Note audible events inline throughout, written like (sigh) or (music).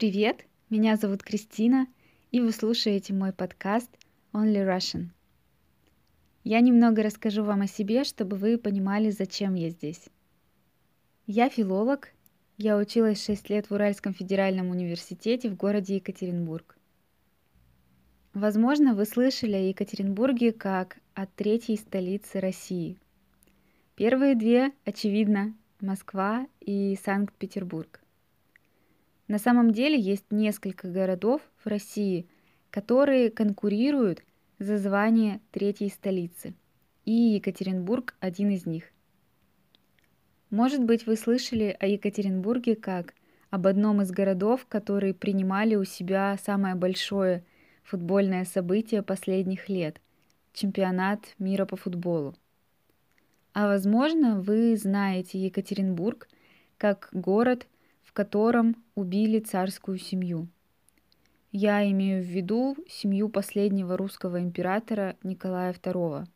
Привет, меня зовут Кристина, и вы слушаете мой подкаст Only Russian. Я немного расскажу вам о себе, чтобы вы понимали, зачем я здесь. Я филолог, я училась 6 лет в Уральском федеральном университете в городе Екатеринбург. Возможно, вы слышали о Екатеринбурге как о третьей столице России. Первые две, очевидно, Москва и Санкт-Петербург. На самом деле есть несколько городов в России, которые конкурируют за звание третьей столицы. И Екатеринбург один из них. Может быть, вы слышали о Екатеринбурге как об одном из городов, которые принимали у себя самое большое футбольное событие последних лет – чемпионат мира по футболу. А возможно, вы знаете Екатеринбург как город – в котором убили царскую семью. Я имею в виду семью последнего русского императора Николая II.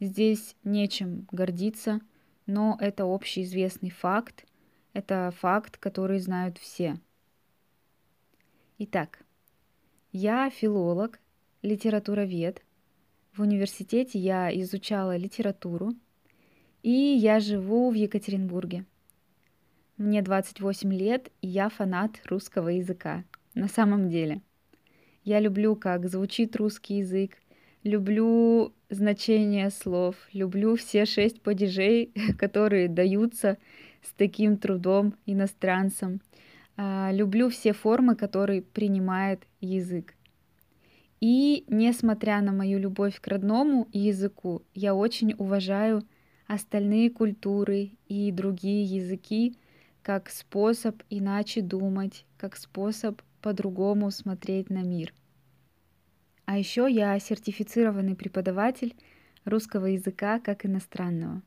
Здесь нечем гордиться, но это общеизвестный факт, это факт, который знают все. Итак, я филолог, литературовед. В университете я изучала литературу, и я живу в Екатеринбурге – мне 28 лет, и я фанат русского языка. На самом деле. Я люблю, как звучит русский язык, люблю значение слов, люблю все шесть падежей, (laughs) которые даются с таким трудом иностранцам. А, люблю все формы, которые принимает язык. И несмотря на мою любовь к родному языку, я очень уважаю остальные культуры и другие языки, как способ иначе думать, как способ по-другому смотреть на мир. А еще я сертифицированный преподаватель русского языка как иностранного.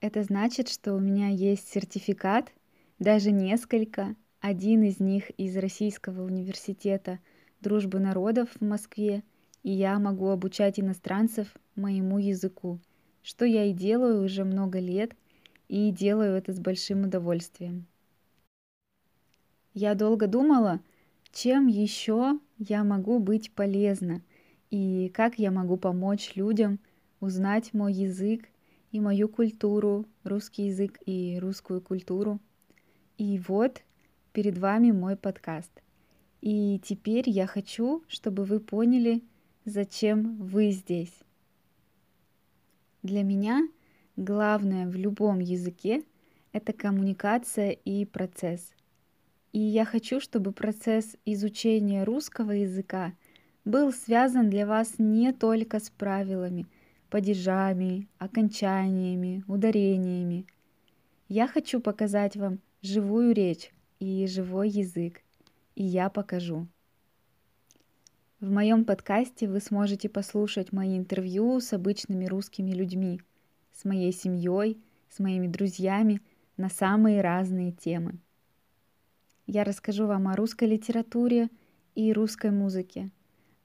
Это значит, что у меня есть сертификат, даже несколько, один из них из Российского университета дружбы народов в Москве, и я могу обучать иностранцев моему языку, что я и делаю уже много лет – и делаю это с большим удовольствием. Я долго думала, чем еще я могу быть полезна и как я могу помочь людям узнать мой язык и мою культуру, русский язык и русскую культуру. И вот перед вами мой подкаст. И теперь я хочу, чтобы вы поняли, зачем вы здесь. Для меня — Главное в любом языке — это коммуникация и процесс. И я хочу, чтобы процесс изучения русского языка был связан для вас не только с правилами, падежами, окончаниями, ударениями. Я хочу показать вам живую речь и живой язык, и я покажу. В моем подкасте вы сможете послушать мои интервью с обычными русскими людьми – с моей семьей, с моими друзьями на самые разные темы. Я расскажу вам о русской литературе и русской музыке.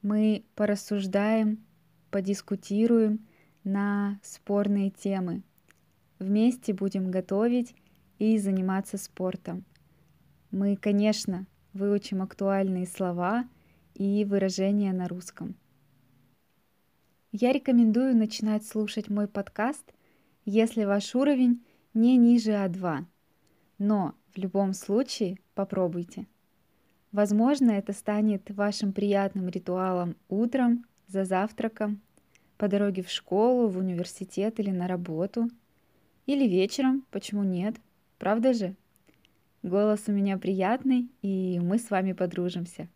Мы порассуждаем, подискутируем на спорные темы. Вместе будем готовить и заниматься спортом. Мы, конечно, выучим актуальные слова и выражения на русском. Я рекомендую начинать слушать мой подкаст если ваш уровень не ниже А2. Но в любом случае попробуйте. Возможно, это станет вашим приятным ритуалом утром, за завтраком, по дороге в школу, в университет или на работу. Или вечером, почему нет? Правда же? Голос у меня приятный, и мы с вами подружимся.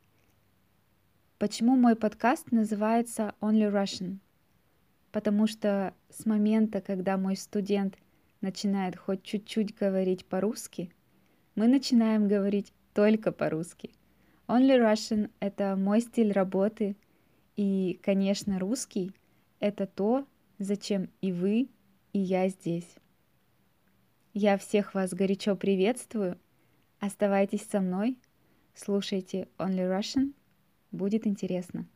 Почему мой подкаст называется Only Russian? Потому что с момента, когда мой студент начинает хоть чуть-чуть говорить по-русски, мы начинаем говорить только по-русски. Only Russian — это мой стиль работы, и, конечно, русский — это то, зачем и вы, и я здесь. Я всех вас горячо приветствую. Оставайтесь со мной, слушайте Only Russian, будет интересно.